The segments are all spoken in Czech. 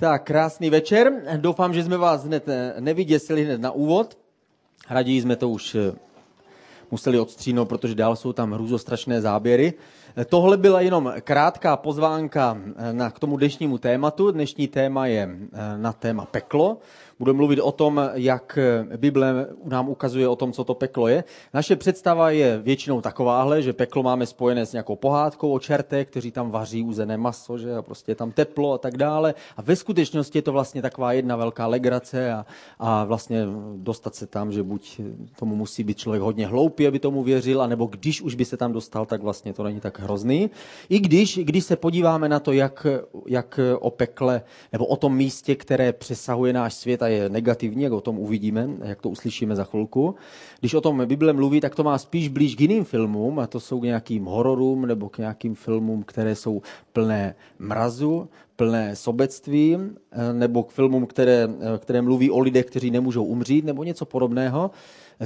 Tak, krásný večer. Doufám, že jsme vás hned nevyděsili hned na úvod. Raději jsme to už eh, museli odstřínout, protože dál jsou tam hrůzostrašné záběry. Tohle byla jenom krátká pozvánka eh, k tomu dnešnímu tématu. Dnešní téma je eh, na téma peklo. Budeme mluvit o tom, jak Bible nám ukazuje o tom, co to peklo je. Naše představa je většinou takováhle, že peklo máme spojené s nějakou pohádkou o čertech, kteří tam vaří uzené maso, že a prostě je tam teplo a tak dále. A ve skutečnosti je to vlastně taková jedna velká legrace a, a vlastně dostat se tam, že buď tomu musí být člověk hodně hloupý, aby tomu věřil, anebo když už by se tam dostal, tak vlastně to není tak hrozný. I když, když se podíváme na to, jak, jak o pekle, nebo o tom místě, které přesahuje náš svět je negativní, jak o tom uvidíme, jak to uslyšíme za chvilku. Když o tom Bible mluví, tak to má spíš blíž k jiným filmům, a to jsou k nějakým hororům nebo k nějakým filmům, které jsou plné mrazu, plné sobectví, eh, nebo k filmům, které, eh, které mluví o lidech, kteří nemůžou umřít, nebo něco podobného.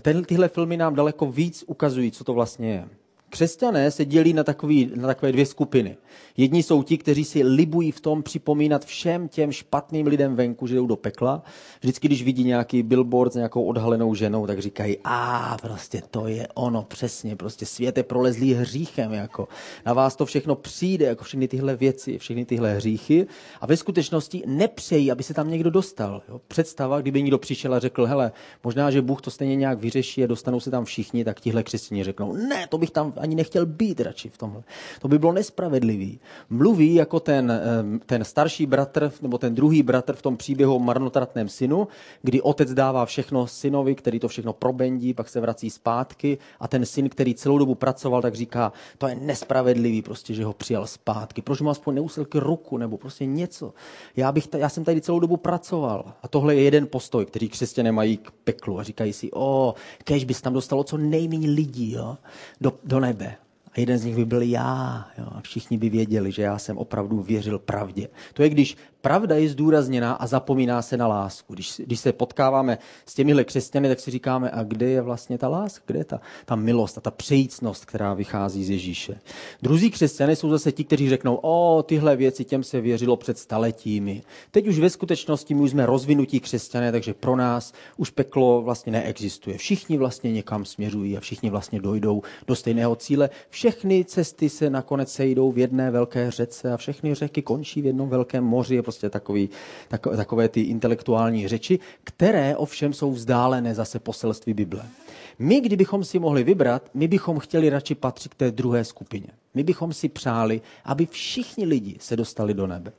Ten, tyhle filmy nám daleko víc ukazují, co to vlastně je. Křesťané se dělí na, takový, na takové dvě skupiny. Jedni jsou ti, kteří si libují v tom připomínat všem těm špatným lidem venku, že jdou do pekla. Vždycky, když vidí nějaký billboard s nějakou odhalenou ženou, tak říkají, a prostě to je ono, přesně, prostě svět je prolezlý hříchem, jako na vás to všechno přijde, jako všechny tyhle věci, všechny tyhle hříchy. A ve skutečnosti nepřejí, aby se tam někdo dostal. Jo? Představa, kdyby někdo přišel a řekl, hele, možná, že Bůh to stejně nějak vyřeší a dostanou se tam všichni, tak tihle křesťané řeknou, ne, to bych tam ani nechtěl být radši v tomhle. To by bylo nespravedlivý. Mluví jako ten, ten starší bratr, nebo ten druhý bratr v tom příběhu o marnotratném synu, kdy otec dává všechno synovi, který to všechno probendí, pak se vrací zpátky a ten syn, který celou dobu pracoval, tak říká, to je nespravedlivý, prostě, že ho přijal zpátky. Proč mu aspoň neusil k ruku, nebo prostě něco. Já, bych, já jsem tady celou dobu pracoval. A tohle je jeden postoj, který křesťané mají k peklu a říkají si, o, kež bys tam dostalo co nejméně lidí jo, do, do nebe nebe. A jeden z nich by byl já. Jo, a všichni by věděli, že já jsem opravdu věřil pravdě. To je, když pravda je zdůrazněná a zapomíná se na lásku. Když, když se potkáváme s těmihle křesťany, tak si říkáme, a kde je vlastně ta láska, kde je ta, ta milost a ta přejícnost, která vychází z Ježíše. Druzí křesťané jsou zase ti, kteří řeknou, o, tyhle věci těm se věřilo před staletími. Teď už ve skutečnosti my už jsme rozvinutí křesťané, takže pro nás už peklo vlastně neexistuje. Všichni vlastně někam směřují a všichni vlastně dojdou do stejného cíle. Všechny cesty se nakonec sejdou v jedné velké řece a všechny řeky končí v jednom velkém moři prostě takový, takové, takové ty intelektuální řeči, které ovšem jsou vzdálené zase poselství Bible. My, kdybychom si mohli vybrat, my bychom chtěli radši patřit k té druhé skupině. My bychom si přáli, aby všichni lidi se dostali do nebe.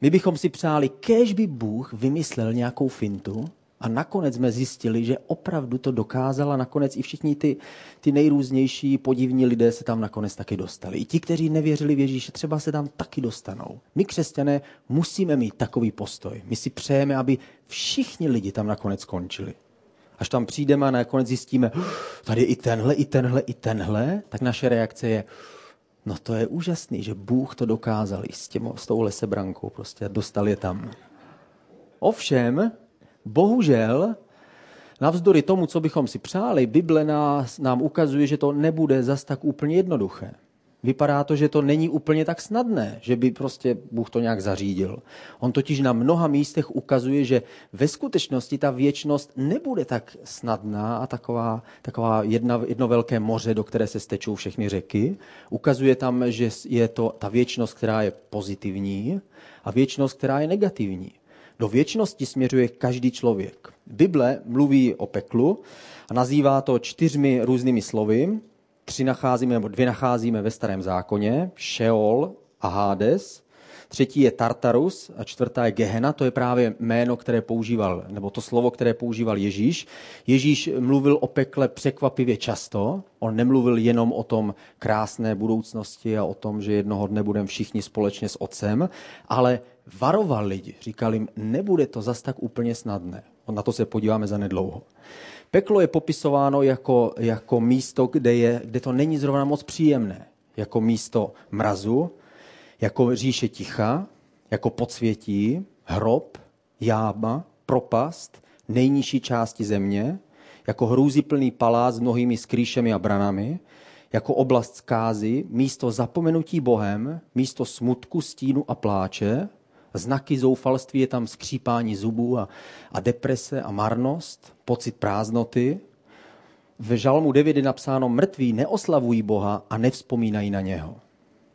My bychom si přáli, kež by Bůh vymyslel nějakou fintu, a nakonec jsme zjistili, že opravdu to dokázala, nakonec i všichni ty, ty nejrůznější podivní lidé se tam nakonec taky dostali. I ti, kteří nevěřili v Ježíše, třeba se tam taky dostanou. My, křesťané, musíme mít takový postoj. My si přejeme, aby všichni lidi tam nakonec skončili. Až tam přijdeme a nakonec zjistíme, tady je i tenhle, i tenhle, i tenhle, tak naše reakce je, no to je úžasný, že Bůh to dokázal i s, těmo, s touhle sebrankou prostě dostal je tam. Ovšem, Bohužel, navzdory tomu, co bychom si přáli, Bible nás, nám ukazuje, že to nebude zas tak úplně jednoduché. Vypadá to, že to není úplně tak snadné, že by prostě Bůh to nějak zařídil. On totiž na mnoha místech ukazuje, že ve skutečnosti ta věčnost nebude tak snadná a taková, taková jedna, jedno velké moře, do které se stečou všechny řeky. Ukazuje tam, že je to ta věčnost, která je pozitivní a věčnost, která je negativní. Do věčnosti směřuje každý člověk. Bible mluví o peklu a nazývá to čtyřmi různými slovy. Tři nacházíme, nebo dvě nacházíme ve starém zákoně. Sheol a Hades. Třetí je Tartarus a čtvrtá je Gehenna, to je právě jméno, které používal, nebo to slovo, které používal Ježíš. Ježíš mluvil o pekle překvapivě často. On nemluvil jenom o tom krásné budoucnosti a o tom, že jednoho dne budeme všichni společně s otcem, ale varoval lidi. Říkal jim, nebude to zas tak úplně snadné. Na to se podíváme za nedlouho. Peklo je popisováno jako, jako místo, kde, je, kde to není zrovna moc příjemné. Jako místo mrazu, jako říše ticha, jako podsvětí, hrob, jáma, propast, nejnižší části země, jako hrůziplný palác s mnohými skrýšemi a branami, jako oblast zkázy, místo zapomenutí Bohem, místo smutku, stínu a pláče, Znaky zoufalství je tam skřípání zubů a, a deprese a marnost, pocit prázdnoty. V Žalmu 9 je napsáno, mrtví neoslavují Boha a nevzpomínají na něho.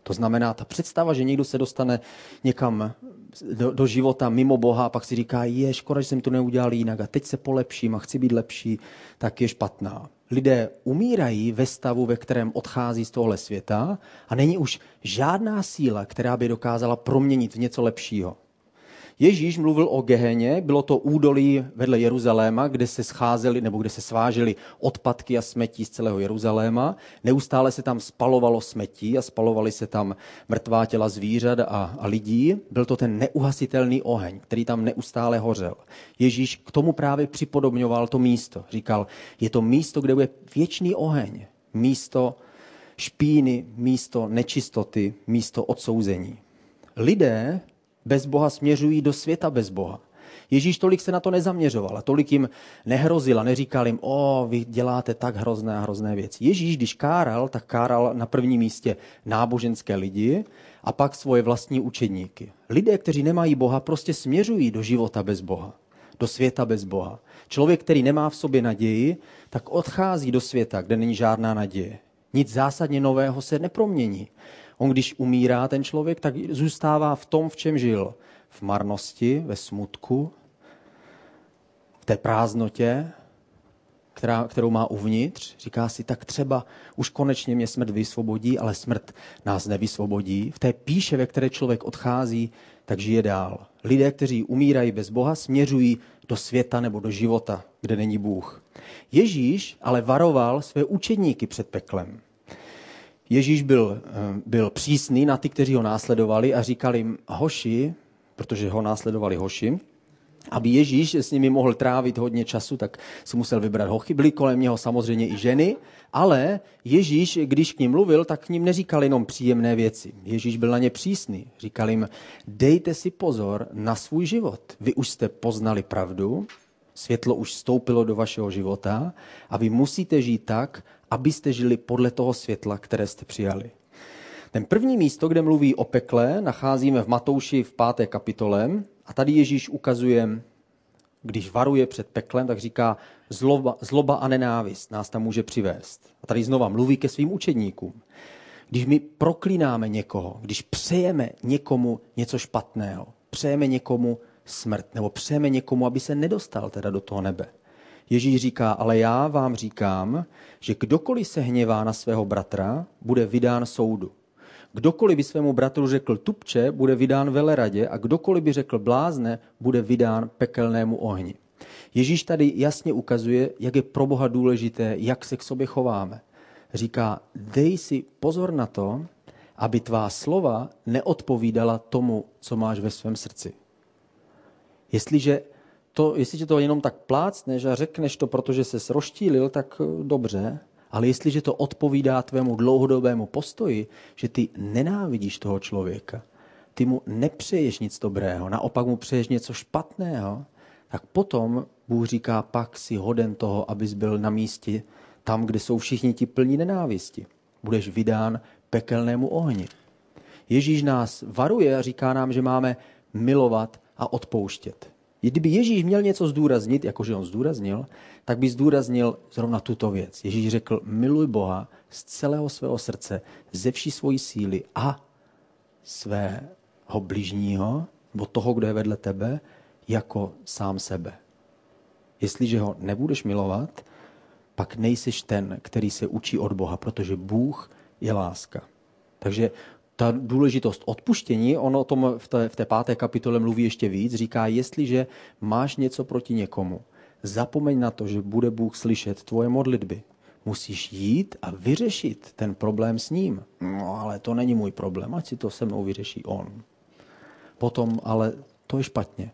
To znamená, ta představa, že někdo se dostane někam do, do života mimo Boha a pak si říká, je škoda, že jsem to neudělal jinak a teď se polepším a chci být lepší, tak je špatná. Lidé umírají ve stavu, ve kterém odchází z tohle světa a není už žádná síla, která by dokázala proměnit v něco lepšího. Ježíš mluvil o Geheně, bylo to údolí vedle Jeruzaléma, kde se scházeli nebo kde se svážely odpadky a smetí z celého Jeruzaléma. Neustále se tam spalovalo smetí a spalovaly se tam mrtvá těla zvířat a, a lidí. Byl to ten neuhasitelný oheň, který tam neustále hořel. Ježíš k tomu právě připodobňoval to místo. Říkal, je to místo, kde bude věčný oheň. Místo špíny, místo nečistoty, místo odsouzení. Lidé bez Boha směřují do světa bez Boha. Ježíš tolik se na to nezaměřoval a tolik jim nehrozil a neříkal jim, o, vy děláte tak hrozné a hrozné věci. Ježíš, když káral, tak káral na prvním místě náboženské lidi a pak svoje vlastní učedníky. Lidé, kteří nemají Boha, prostě směřují do života bez Boha, do světa bez Boha. Člověk, který nemá v sobě naději, tak odchází do světa, kde není žádná naděje. Nic zásadně nového se nepromění. On, když umírá ten člověk, tak zůstává v tom, v čem žil. V marnosti, ve smutku, v té prázdnotě, která, kterou má uvnitř. Říká si, tak třeba už konečně mě smrt vysvobodí, ale smrt nás nevysvobodí. V té píše, ve které člověk odchází, tak žije dál. Lidé, kteří umírají bez Boha, směřují do světa nebo do života, kde není Bůh. Ježíš ale varoval své učedníky před peklem. Ježíš byl, eh, byl přísný na ty, kteří ho následovali a říkali jim, hoši, protože ho následovali hoši, aby Ježíš s nimi mohl trávit hodně času, tak si musel vybrat hochy. Byly kolem něho samozřejmě i ženy, ale Ježíš, když k ním mluvil, tak k ním neříkal jenom příjemné věci. Ježíš byl na ně přísný. Říkal jim, dejte si pozor na svůj život. Vy už jste poznali pravdu, světlo už vstoupilo do vašeho života a vy musíte žít tak, abyste žili podle toho světla, které jste přijali. Ten první místo, kde mluví o pekle, nacházíme v Matouši v páté kapitole a tady Ježíš ukazuje, když varuje před peklem, tak říká, zloba, zloba a nenávist nás tam může přivést. A tady znova mluví ke svým učedníkům. Když my proklínáme někoho, když přejeme někomu něco špatného, přejeme někomu smrt, nebo přejeme někomu, aby se nedostal teda do toho nebe, Ježíš říká, ale já vám říkám, že kdokoliv se hněvá na svého bratra, bude vydán soudu. Kdokoliv by svému bratru řekl tupče, bude vydán veleradě a kdokoliv by řekl blázne, bude vydán pekelnému ohni. Ježíš tady jasně ukazuje, jak je pro Boha důležité, jak se k sobě chováme. Říká, dej si pozor na to, aby tvá slova neodpovídala tomu, co máš ve svém srdci. Jestliže to, jestliže to jenom tak plácneš a řekneš to, protože se rozštílil, tak eh, dobře, ale jestliže to odpovídá tvému dlouhodobému postoji, že ty nenávidíš toho člověka, ty mu nepřeješ nic dobrého, naopak mu přeješ něco špatného, tak potom Bůh říká, pak si hoden toho, abys byl na místě tam, kde jsou všichni ti plní nenávisti. Budeš vydán pekelnému ohni. Ježíš nás varuje a říká nám, že máme milovat a odpouštět. Kdyby Ježíš měl něco zdůraznit, jakože on zdůraznil, tak by zdůraznil zrovna tuto věc. Ježíš řekl, miluj Boha z celého svého srdce, ze vší svojí síly a svého bližního, nebo toho, kdo je vedle tebe, jako sám sebe. Jestliže ho nebudeš milovat, pak nejsiš ten, který se učí od Boha, protože Bůh je láska. Takže ta důležitost odpuštění, on o tom v té, v té páté kapitole mluví ještě víc, říká, jestliže máš něco proti někomu, zapomeň na to, že bude Bůh slyšet tvoje modlitby. Musíš jít a vyřešit ten problém s ním. No ale to není můj problém, ať si to se mnou vyřeší on. Potom ale to je špatně.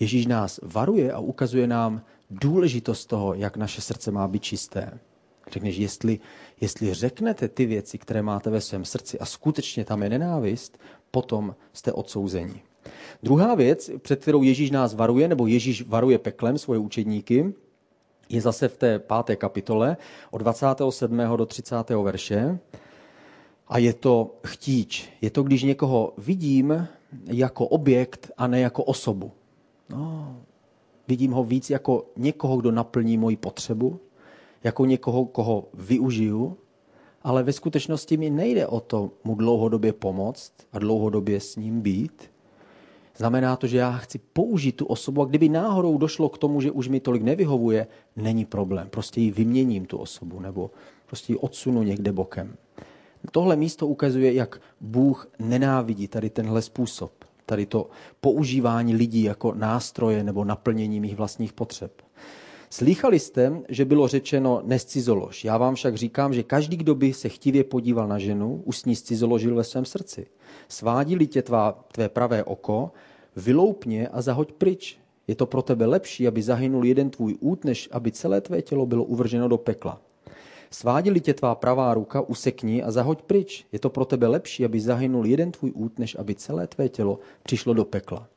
Ježíš nás varuje a ukazuje nám důležitost toho, jak naše srdce má být čisté. Řekneš, jestli, jestli řeknete ty věci, které máte ve svém srdci a skutečně tam je nenávist, potom jste odsouzeni. Druhá věc, před kterou Ježíš nás varuje, nebo Ježíš varuje peklem svoje učedníky, je zase v té páté kapitole od 27. do 30. verše. A je to chtíč. Je to, když někoho vidím jako objekt a ne jako osobu. No, vidím ho víc jako někoho, kdo naplní moji potřebu, jako někoho, koho využiju, ale ve skutečnosti mi nejde o to mu dlouhodobě pomoct a dlouhodobě s ním být. Znamená to, že já chci použít tu osobu a kdyby náhodou došlo k tomu, že už mi tolik nevyhovuje, není problém. Prostě ji vyměním tu osobu nebo prostě ji odsunu někde bokem. Tohle místo ukazuje, jak Bůh nenávidí tady tenhle způsob, tady to používání lidí jako nástroje nebo naplnění mých vlastních potřeb. Slýchali jste, že bylo řečeno nescizolož. Já vám však říkám, že každý, kdo by se chtivě podíval na ženu, už s ní scizoložil ve svém srdci. Svádí-li tě tvá, tvé pravé oko, vyloupně a zahoď pryč. Je to pro tebe lepší, aby zahynul jeden tvůj út, než aby celé tvé tělo bylo uvrženo do pekla. Svádili tě tvá pravá ruka, usekni a zahoď pryč. Je to pro tebe lepší, aby zahynul jeden tvůj út, než aby celé tvé tělo přišlo do pekla.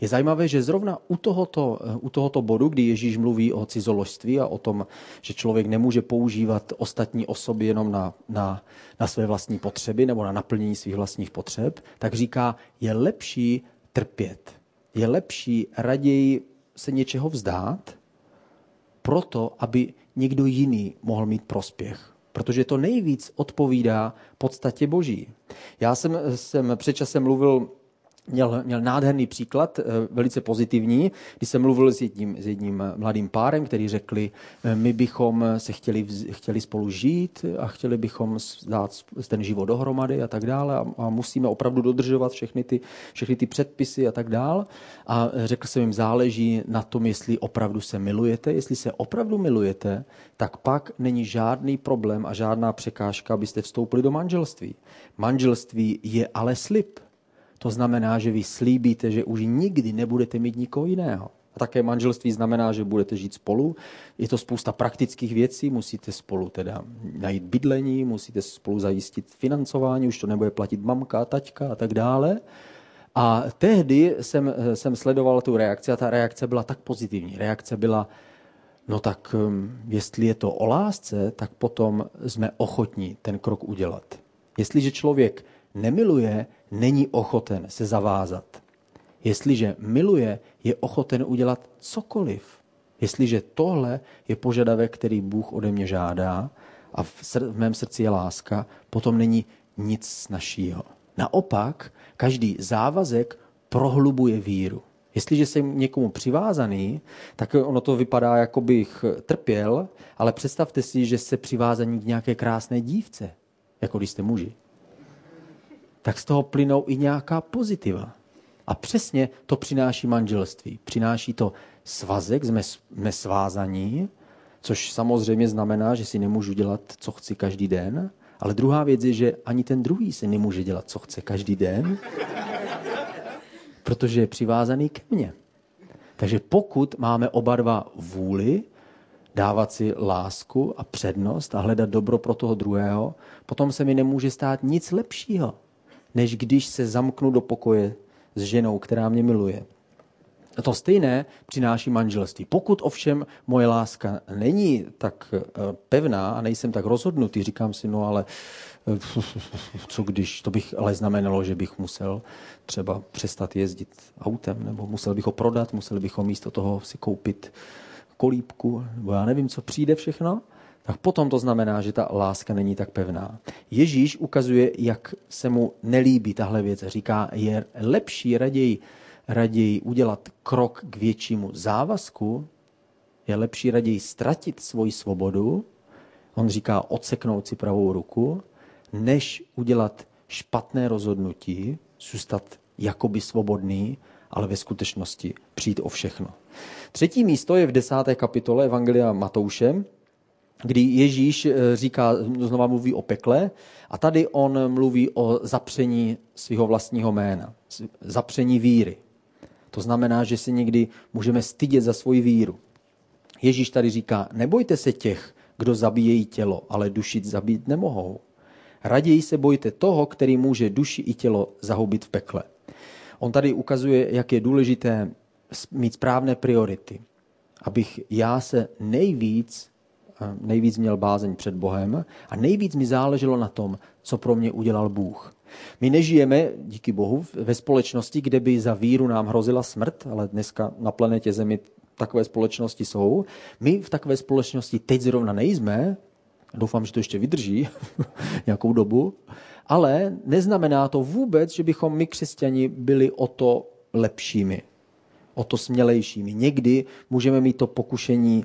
Je zajímavé, že zrovna u tohoto, u tohoto bodu, kdy Ježíš mluví o cizoložství a o tom, že člověk nemůže používat ostatní osoby jenom na, na, na své vlastní potřeby nebo na naplnění svých vlastních potřeb, tak říká, je lepší trpět. Je lepší raději se něčeho vzdát, proto, aby někdo jiný mohl mít prospěch. Protože to nejvíc odpovídá podstatě Boží. Já jsem, jsem před časem mluvil měl, měl nádherný příklad, eh, velice pozitivní, když jsem mluvil s jedním, s jedním mladým párem, který řekli, eh, my bychom se chtěli, chtěli spolu žít a chtěli bychom dát ten život dohromady a tak dále a, a musíme opravdu dodržovat všechny ty, všechny ty předpisy a tak dále. A řekl jsem jim, záleží na tom, jestli opravdu se milujete. Jestli se opravdu milujete, tak pak není žádný problém a žádná překážka, abyste vstoupili do manželství. Manželství je ale slib. To znamená, že vy slíbíte, že už nikdy nebudete mít nikoho jiného. A také manželství znamená, že budete žít spolu. Je to spousta praktických věcí, musíte spolu teda najít bydlení, musíte spolu zajistit financování, už to nebude platit mamka, taťka a tak dále. A tehdy jsem, jsem sledoval tu reakci a ta reakce byla tak pozitivní. Reakce byla, no tak um, jestli je to o lásce, tak potom jsme ochotní ten krok udělat. Jestliže člověk nemiluje, není ochoten se zavázat. Jestliže miluje, je ochoten udělat cokoliv. Jestliže tohle je požadavek, který Bůh ode mě žádá a v, sr- v mém srdci je láska, potom není nic snažšího. Naopak, každý závazek prohlubuje víru. Jestliže jsem někomu přivázaný, tak ono to vypadá, jako bych trpěl, ale představte si, že jste přivázaní k nějaké krásné dívce, jako když jste muži tak z toho plynou i nějaká pozitiva. A přesně to přináší manželství. Přináší to svazek, jsme, jsme svázaní, což samozřejmě znamená, že si nemůžu dělat, co chci každý den, ale druhá věc je, že ani ten druhý se nemůže dělat, co chce každý den, protože je přivázaný ke mně. Takže pokud máme oba dva vůli dávat si lásku a přednost a hledat dobro pro toho druhého, potom se mi nemůže stát nic lepšího, než když se zamknu do pokoje s ženou, která mě miluje. A to stejné přináší manželství. Pokud ovšem moje láska není tak eh, pevná a nejsem tak rozhodnutý, říkám si, no ale eh, co když, to bych ale znamenalo, že bych musel třeba přestat jezdit autem, nebo musel bych ho prodat, musel bych ho místo toho si koupit kolípku, nebo já nevím, co přijde všechno, tak potom to znamená, že ta láska není tak pevná. Ježíš ukazuje, jak se mu nelíbí tahle věc. Říká, je lepší raději, raději udělat krok k většímu závazku, je lepší raději ztratit svoji svobodu, on říká odseknout si pravou ruku, než udělat špatné rozhodnutí, zůstat jakoby svobodný, ale ve skutečnosti přijít o všechno. Třetí místo je v desáté kapitole Evangelia Matouše, kdy Ježíš eh, říká, znova mluví o pekle a tady on mluví o zapření svého vlastního jména, zapření víry. To znamená, že si někdy můžeme stydět za svoji víru. Ježíš tady říká, nebojte se těch, kdo zabíjejí tělo, ale dušit zabít nemohou. Raději se bojte toho, který může duši i tělo zahubit v pekle. On tady ukazuje, jak je důležité mít správné priority. Abych já se nejvíc nejvíc měl bázeň před Bohem a nejvíc mi záleželo na tom, co pro mě udělal Bůh. My nežijeme, díky Bohu, ve společnosti, kde by za víru nám hrozila smrt, ale dneska na planetě Zemi takové společnosti jsou. My v takové společnosti teď zrovna nejsme, doufám, že to ještě vydrží nějakou dobu, ale neznamená to vůbec, že bychom my křesťani byli o to lepšími, o to smělejšími. Někdy můžeme mít to pokušení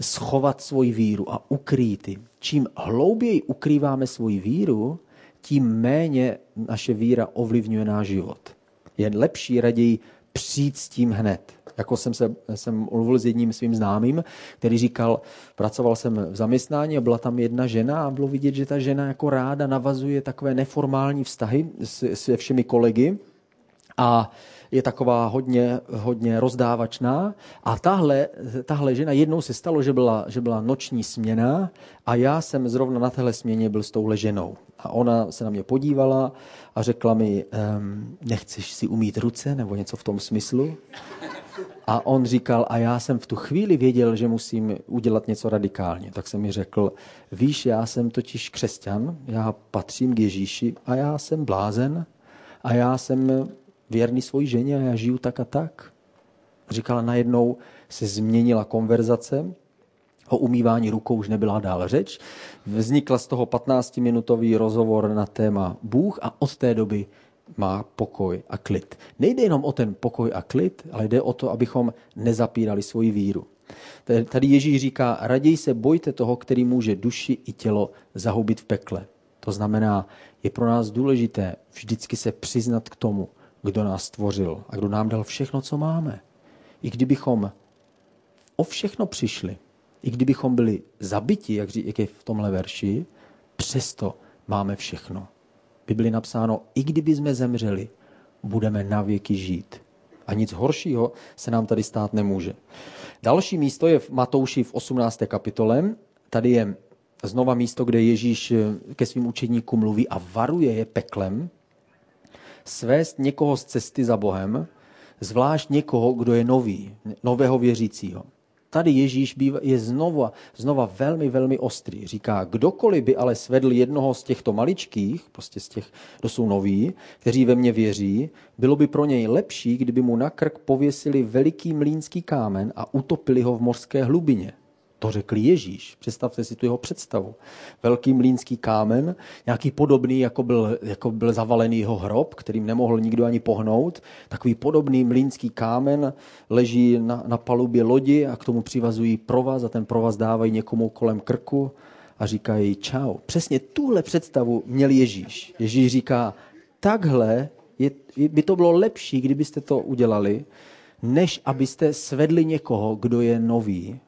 schovat svoji víru a ukrýt ji. Čím hlouběji ukrýváme svoji víru, tím méně naše víra ovlivňuje náš život. Je lepší raději přijít s tím hned. Jako jsem se jsem mluvil s jedním svým známým, který říkal, pracoval jsem v zaměstnání a byla tam jedna žena a bylo vidět, že ta žena jako ráda navazuje takové neformální vztahy se všemi kolegy. A je taková hodně, hodně rozdávačná. A tahle, tahle žena, jednou se stalo, že byla, že byla noční směna a já jsem zrovna na téhle směně byl s touhle ženou. A ona se na mě podívala a řekla mi, ehm, nechceš si umít ruce nebo něco v tom smyslu? A on říkal, a já jsem v tu chvíli věděl, že musím udělat něco radikálně. Tak jsem mi řekl, víš, já jsem totiž křesťan, já patřím k Ježíši a já jsem blázen a já jsem věrný svoji ženě a já žiju tak a tak. Říkala, najednou se změnila konverzace, o umývání rukou už nebyla dál řeč. Vznikla z toho 15-minutový rozhovor na téma Bůh a od té doby má pokoj a klid. Nejde jenom o ten pokoj a klid, ale jde o to, abychom nezapírali svoji víru. Tady Ježíš říká, raději se bojte toho, který může duši i tělo zahubit v pekle. To znamená, je pro nás důležité vždycky se přiznat k tomu, kdo nás stvořil a kdo nám dal všechno, co máme. I kdybychom o všechno přišli, i kdybychom byli zabiti, jak, ří, jak je v tomhle verši, přesto máme všechno. Bibli napsáno, i kdyby jsme zemřeli, budeme na věky žít. A nic horšího se nám tady stát nemůže. Další místo je v Matouši v 18. kapitole. Tady je znova místo, kde Ježíš ke svým učeníkům mluví a varuje je peklem svést někoho z cesty za Bohem, zvlášť někoho, kdo je nový, nového věřícího. Tady Ježíš je znova, znova velmi, velmi ostrý. Říká, kdokoliv by ale svedl jednoho z těchto maličkých, prostě z těch, kdo jsou noví, kteří ve mně věří, bylo by pro něj lepší, kdyby mu na krk pověsili veliký mlínský kámen a utopili ho v mořské hlubině. To řekl Ježíš. Představte si tu jeho představu. Velký mlínský kámen, nějaký podobný, jako byl, jako byl zavalený jeho hrob, kterým nemohl nikdo ani pohnout. Takový podobný mlínský kámen leží na, na palubě lodi a k tomu přivazují provaz a ten provaz dávají někomu kolem krku a říkají čau. Přesně tuhle představu měl Ježíš. Ježíš říká, takhle je, by to bylo lepší, kdybyste to udělali, než abyste svedli někoho, kdo je nový,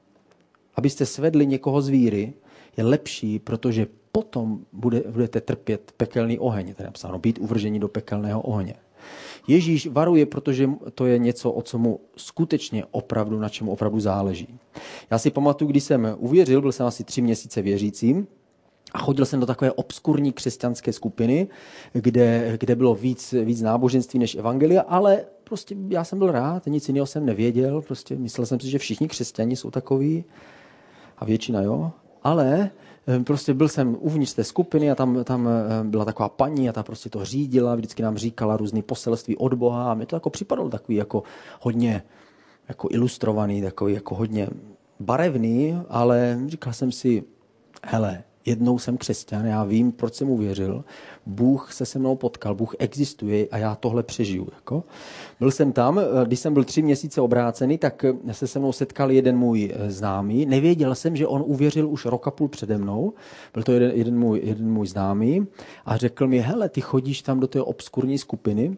abyste svedli někoho z víry, je lepší, protože potom bude, budete trpět pekelný oheň. Tedy napsáno, být uvržení do pekelného ohně. Ježíš varuje, protože to je něco, o co mu skutečně opravdu, na čem opravdu záleží. Já si pamatuju, když jsem uvěřil, byl jsem asi tři měsíce věřícím, a chodil jsem do takové obskurní křesťanské skupiny, kde, kde bylo víc, víc náboženství než evangelia, ale prostě já jsem byl rád, nic jiného jsem nevěděl, prostě myslel jsem si, že všichni křesťani jsou takový a většina jo, ale eh, prostě byl jsem uvnitř té skupiny a tam, tam eh, byla taková paní a ta prostě to řídila, vždycky nám říkala různý poselství od Boha a mi to jako připadalo takový jako hodně jako ilustrovaný, takový jako hodně barevný, ale říkal jsem si, hele, jednou jsem křesťan, já vím, proč jsem uvěřil, Bůh se se mnou potkal, Bůh existuje a já tohle přežiju. Jako. Byl jsem tam, eh, když jsem byl tři měsíce obrácený, tak eh, se se mnou setkal jeden můj eh, známý. Nevěděl jsem, že on uvěřil už rok a půl přede mnou. Byl to jeden, jeden, můj, jeden můj známý a řekl mi, hele, ty chodíš tam do té obskurní skupiny?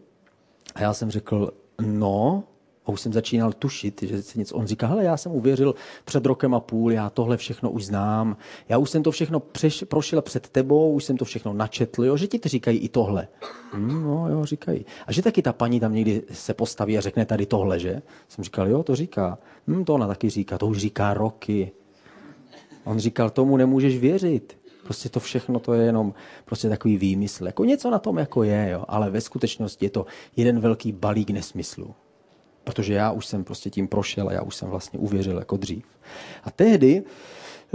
A já jsem řekl, no, už jsem začínal tušit, že se něco. On říká, hele, já jsem uvěřil před rokem a půl, já tohle všechno už znám, já už jsem to všechno přeš, prošel před tebou, už jsem to všechno načetl, jo, že ti to říkají i tohle. Hmm, no jo, říkají. A že taky ta paní tam někdy se postaví a řekne tady tohle, že? Jsem říkal, jo, to říká. Hmm, to ona taky říká, to už říká roky. On říkal, tomu nemůžeš věřit. Prostě to všechno to je jenom prostě takový výmysl. Jako něco na tom jako je, jo, ale ve skutečnosti je to jeden velký balík nesmyslu protože já už jsem prostě tím prošel a já už jsem vlastně uvěřil jako dřív. A tehdy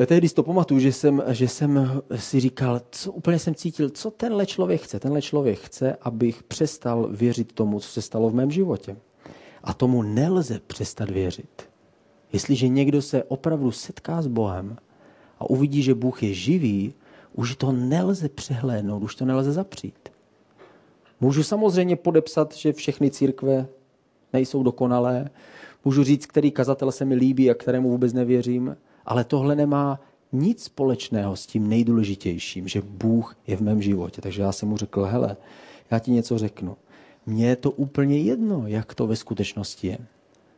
tehdy si to pamatuju, že jsem, že jsem si říkal, co úplně jsem cítil, co tenhle člověk chce. Tenhle člověk chce, abych přestal věřit tomu, co se stalo v mém životě. A tomu nelze přestat věřit. Jestliže někdo se opravdu setká s Bohem a uvidí, že Bůh je živý, už to nelze přehlédnout, už to nelze zapřít. Můžu samozřejmě podepsat, že všechny církve nejsou dokonalé. Můžu říct, který kazatel se mi líbí a kterému vůbec nevěřím. Ale tohle nemá nic společného s tím nejdůležitějším, že Bůh je v mém životě. Takže já jsem mu řekl, hele, já ti něco řeknu. Mně je to úplně jedno, jak to ve skutečnosti je.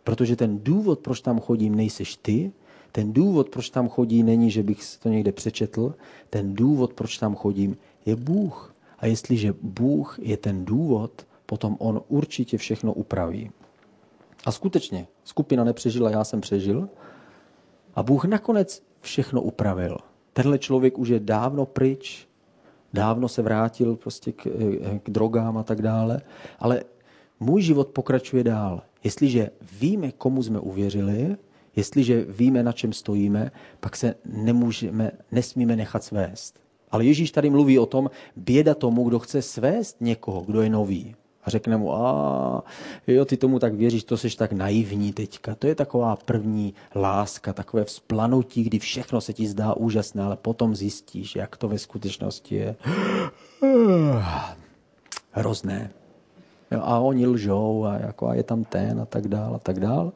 Protože ten důvod, proč tam chodím, nejseš ty, ten důvod, proč tam chodí, není, že bych to někde přečetl. Ten důvod, proč tam chodím, je Bůh. A jestliže Bůh je ten důvod, potom on určitě všechno upraví. A skutečně, skupina nepřežila, já jsem přežil. A Bůh nakonec všechno upravil. Tenhle člověk už je dávno pryč, dávno se vrátil prostě k, k drogám a tak dále, ale můj život pokračuje dál. Jestliže víme, komu jsme uvěřili, jestliže víme, na čem stojíme, pak se nemůžeme, nesmíme nechat svést. Ale Ježíš tady mluví o tom, běda tomu, kdo chce svést někoho, kdo je nový. A řekne mu, a jo, ty tomu tak věříš, to jsi tak naivní teďka. To je taková první láska, takové vzplanutí, kdy všechno se ti zdá úžasné, ale potom zjistíš, jak to ve skutečnosti je. Hrozné. Jo, a oni lžou a, jako, a je tam ten a tak dál a tak dál.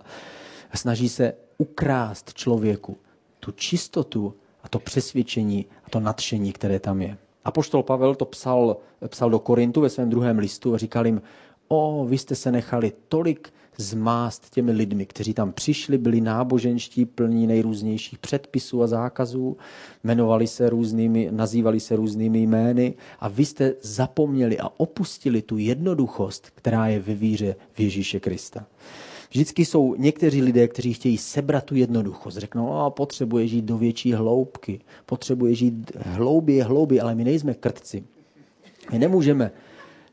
A snaží se ukrást člověku tu čistotu a to přesvědčení a to nadšení, které tam je. A poštol Pavel to psal, psal do Korintu ve svém druhém listu a říkal jim, o, vy jste se nechali tolik zmást těmi lidmi, kteří tam přišli, byli náboženští, plní nejrůznějších předpisů a zákazů, jmenovali se různými, nazývali se různými jmény a vy jste zapomněli a opustili tu jednoduchost, která je ve víře v Ježíše Krista. Vždycky jsou někteří lidé, kteří chtějí sebrat tu jednoduchost. Řeknou, a potřebuje žít do větší hloubky, potřebuje žít hlouběji, hlouběji, ale my nejsme krtci. My nemůžeme,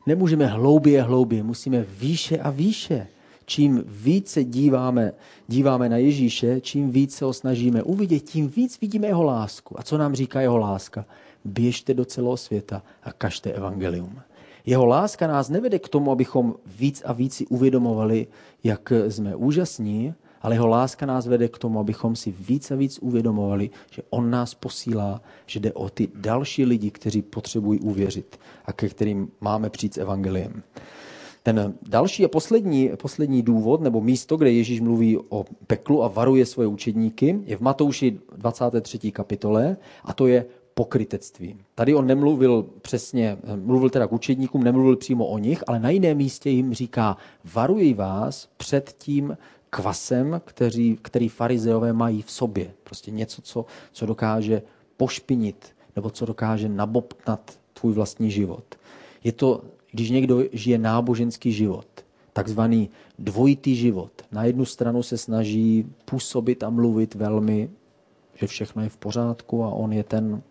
nemůžeme hlouběji, hlouběji, musíme výše a výše. Čím více díváme, díváme na Ježíše, čím více ho snažíme uvidět, tím víc vidíme jeho lásku. A co nám říká jeho láska? Běžte do celého světa a kažte evangelium. Jeho láska nás nevede k tomu, abychom víc a víc si uvědomovali, jak jsme úžasní, ale jeho láska nás vede k tomu, abychom si víc a víc uvědomovali, že on nás posílá, že jde o ty další lidi, kteří potřebují uvěřit a ke kterým máme přijít s evangeliem. Ten další a poslední, poslední důvod nebo místo, kde Ježíš mluví o peklu a varuje svoje učedníky, je v Matouši 23. kapitole a to je pokrytectví. Tady on nemluvil přesně, mluvil teda k učedníkům, nemluvil přímo o nich, ale na jiném místě jim říká, varuji vás před tím kvasem, který, který farizeové mají v sobě. Prostě něco, co, co dokáže pošpinit nebo co dokáže nabobtnat tvůj vlastní život. Je to, když někdo žije náboženský život, takzvaný dvojitý život. Na jednu stranu se snaží působit a mluvit velmi, že všechno je v pořádku a on je ten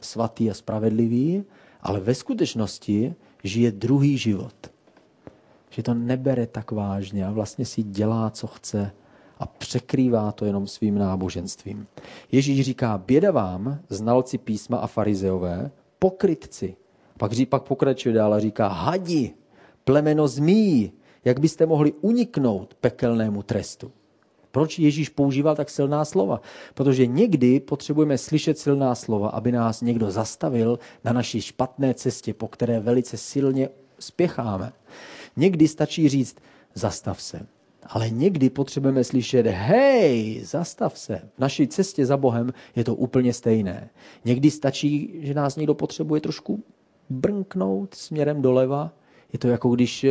svatý a spravedlivý, ale ve skutečnosti žije druhý život. Že to nebere tak vážně a vlastně si dělá, co chce a překrývá to jenom svým náboženstvím. Ježíš říká, běda vám, znalci písma a farizeové, pokrytci. Pak, pak pokračuje dál a říká, hadi, plemeno zmí, jak byste mohli uniknout pekelnému trestu. Proč Ježíš používal tak silná slova? Protože někdy potřebujeme slyšet silná slova, aby nás někdo zastavil na naší špatné cestě, po které velice silně spěcháme. Někdy stačí říct, zastav se. Ale někdy potřebujeme slyšet, hej, zastav se. V naší cestě za Bohem je to úplně stejné. Někdy stačí, že nás někdo potřebuje trošku brnknout směrem doleva je to jako když,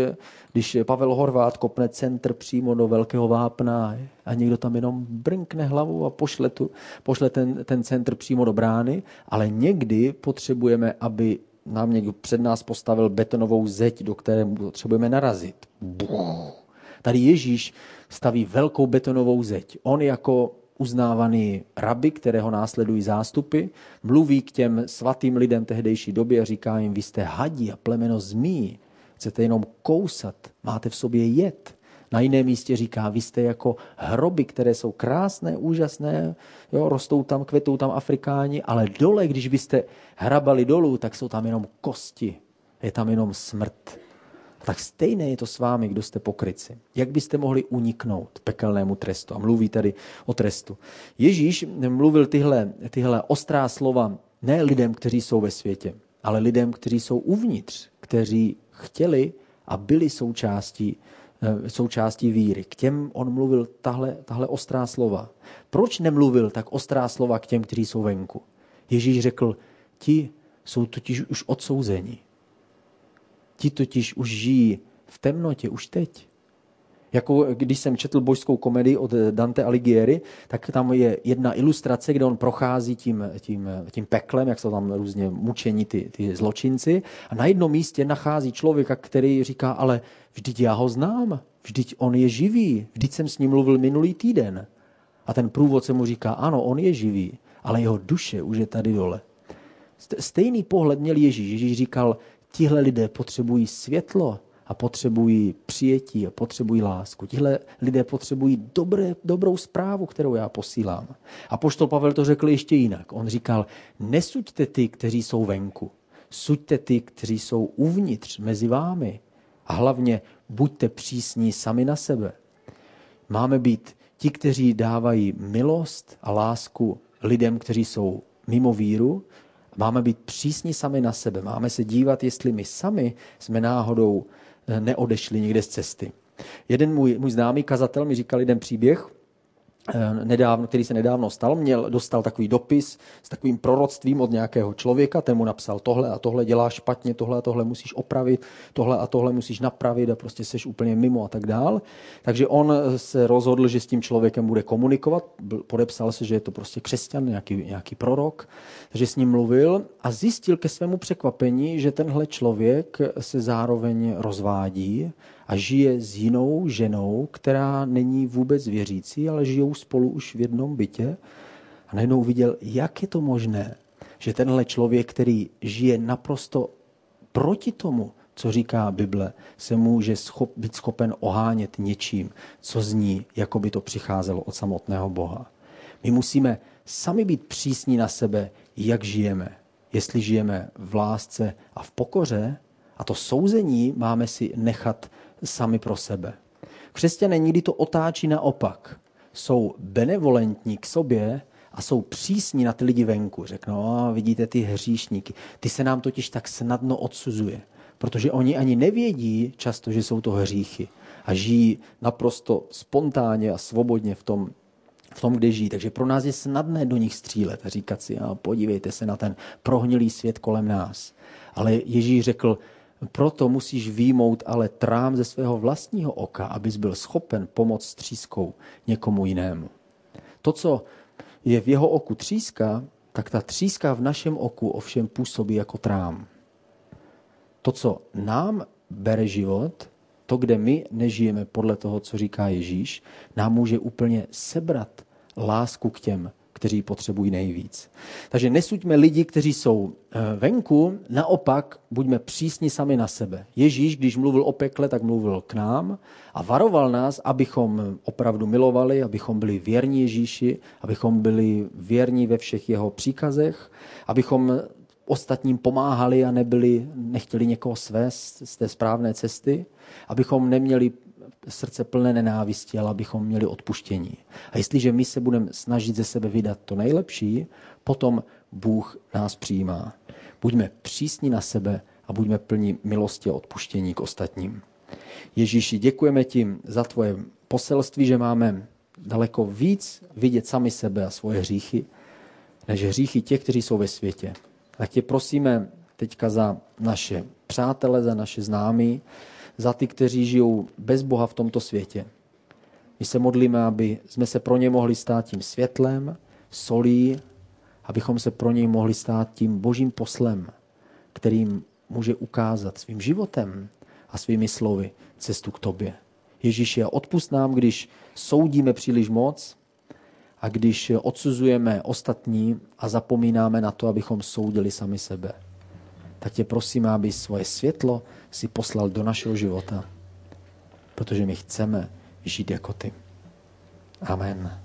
když Pavel Horvát kopne centr přímo do velkého vápna a někdo tam jenom brnkne hlavu a pošle, tu, pošle ten, ten centr přímo do brány, ale někdy potřebujeme, aby nám někdo před nás postavil betonovou zeď, do které potřebujeme narazit. Buch. Tady Ježíš staví velkou betonovou zeď. On jako uznávaný rabi, kterého následují zástupy, mluví k těm svatým lidem tehdejší doby a říká jim, vy jste hadí a plemeno zmí. Chcete jenom kousat, máte v sobě jed. Na jiném místě říká, vy jste jako hroby, které jsou krásné, úžasné, jo, rostou tam, kvetou tam Afrikáni, ale dole, když byste hrabali dolů, tak jsou tam jenom kosti, je tam jenom smrt. Tak stejné je to s vámi, kdo jste pokryci. Jak byste mohli uniknout pekelnému trestu? A mluví tady o trestu. Ježíš mluvil tyhle, tyhle ostrá slova ne lidem, kteří jsou ve světě, ale lidem, kteří jsou uvnitř, kteří chtěli a byli součástí, eh, součástí víry. K těm on mluvil tahle, tahle ostrá slova. Proč nemluvil tak ostrá slova k těm, kteří jsou venku? Ježíš řekl, ti jsou totiž už odsouzeni. Ti totiž už žijí v temnotě, už teď. Jako když jsem četl božskou komedii od Dante Alighieri, tak tam je jedna ilustrace, kde on prochází tím, tím, tím peklem, jak jsou tam různě mučení ty, ty zločinci. A na jednom místě nachází člověka, který říká, ale vždyť já ho znám, vždyť on je živý, vždyť jsem s ním mluvil minulý týden. A ten průvodce mu říká, ano, on je živý, ale jeho duše už je tady dole. Stejný pohled měl Ježíš. Ježíš říkal, tihle lidé potřebují světlo, a potřebují přijetí a potřebují lásku. Tihle lidé potřebují dobré, dobrou zprávu, kterou já posílám. A poštol Pavel to řekl ještě jinak. On říkal, nesuďte ty, kteří jsou venku. Suďte ty, kteří jsou uvnitř, mezi vámi. A hlavně buďte přísní sami na sebe. Máme být ti, kteří dávají milost a lásku lidem, kteří jsou mimo víru. Máme být přísní sami na sebe. Máme se dívat, jestli my sami jsme náhodou neodešli někde z cesty. Jeden můj, můj známý kazatel mi říkal jeden příběh, nedávno, který se nedávno stal, měl, dostal takový dopis s takovým proroctvím od nějakého člověka, ten mu napsal tohle a tohle děláš špatně, tohle a tohle musíš opravit, tohle a tohle musíš napravit a prostě seš úplně mimo a tak dál. Takže on se rozhodl, že s tím člověkem bude komunikovat, podepsal se, že je to prostě křesťan, nějaký, nějaký prorok, takže s ním mluvil a zjistil ke svému překvapení, že tenhle člověk se zároveň rozvádí a žije s jinou ženou, která není vůbec věřící, ale žijou spolu už v jednom bytě. A najednou viděl, jak je to možné, že tenhle člověk, který žije naprosto proti tomu, co říká Bible, se může schop, být schopen ohánět něčím, co zní, jako by to přicházelo od samotného Boha. My musíme sami být přísní na sebe, jak žijeme. Jestli žijeme v lásce a v pokoře, a to souzení máme si nechat sami pro sebe. Křesťané nikdy to otáčí naopak. Jsou benevolentní k sobě a jsou přísní na ty lidi venku. Řeknou, vidíte ty hříšníky, ty se nám totiž tak snadno odsuzuje, protože oni ani nevědí často, že jsou to hříchy a žijí naprosto spontánně a svobodně v tom, v tom, kde žijí. Takže pro nás je snadné do nich střílet a říkat si, a podívejte se na ten prohnilý svět kolem nás. Ale Ježíš řekl, proto musíš výjmout ale trám ze svého vlastního oka, abys byl schopen pomoct třískou někomu jinému. To, co je v jeho oku tříska, tak ta tříska v našem oku ovšem působí jako trám. To, co nám bere život, to, kde my nežijeme podle toho, co říká Ježíš, nám může úplně sebrat lásku k těm, kteří potřebují nejvíc. Takže nesuďme lidi, kteří jsou eh, venku, naopak buďme přísni sami na sebe. Ježíš, když mluvil o pekle, tak mluvil k nám a varoval nás, abychom opravdu milovali, abychom byli věrní Ježíši, abychom byli věrní ve všech jeho příkazech, abychom ostatním pomáhali a nebyli, nechtěli někoho svést z té správné cesty, abychom neměli srdce plné nenávisti, ale abychom měli odpuštění. A jestliže my se budeme snažit ze sebe vydat to nejlepší, potom Bůh nás přijímá. Buďme přísní na sebe a buďme plní milosti a odpuštění k ostatním. Ježíši, děkujeme ti za tvoje poselství, že máme daleko víc vidět sami sebe a svoje hříchy, než hříchy těch, kteří jsou ve světě. Tak tě prosíme teďka za naše přátele, za naše známí, za ty, kteří žijou bez Boha v tomto světě. My se modlíme, aby jsme se pro ně mohli stát tím světlem, solí, abychom se pro něj mohli stát tím božím poslem, kterým může ukázat svým životem a svými slovy cestu k tobě. Ježíši, odpust nám, když soudíme příliš moc a když odsuzujeme ostatní a zapomínáme na to, abychom soudili sami sebe. Tak tě prosím, aby svoje světlo si poslal do našeho života. Protože my chceme žít jako ty. Amen.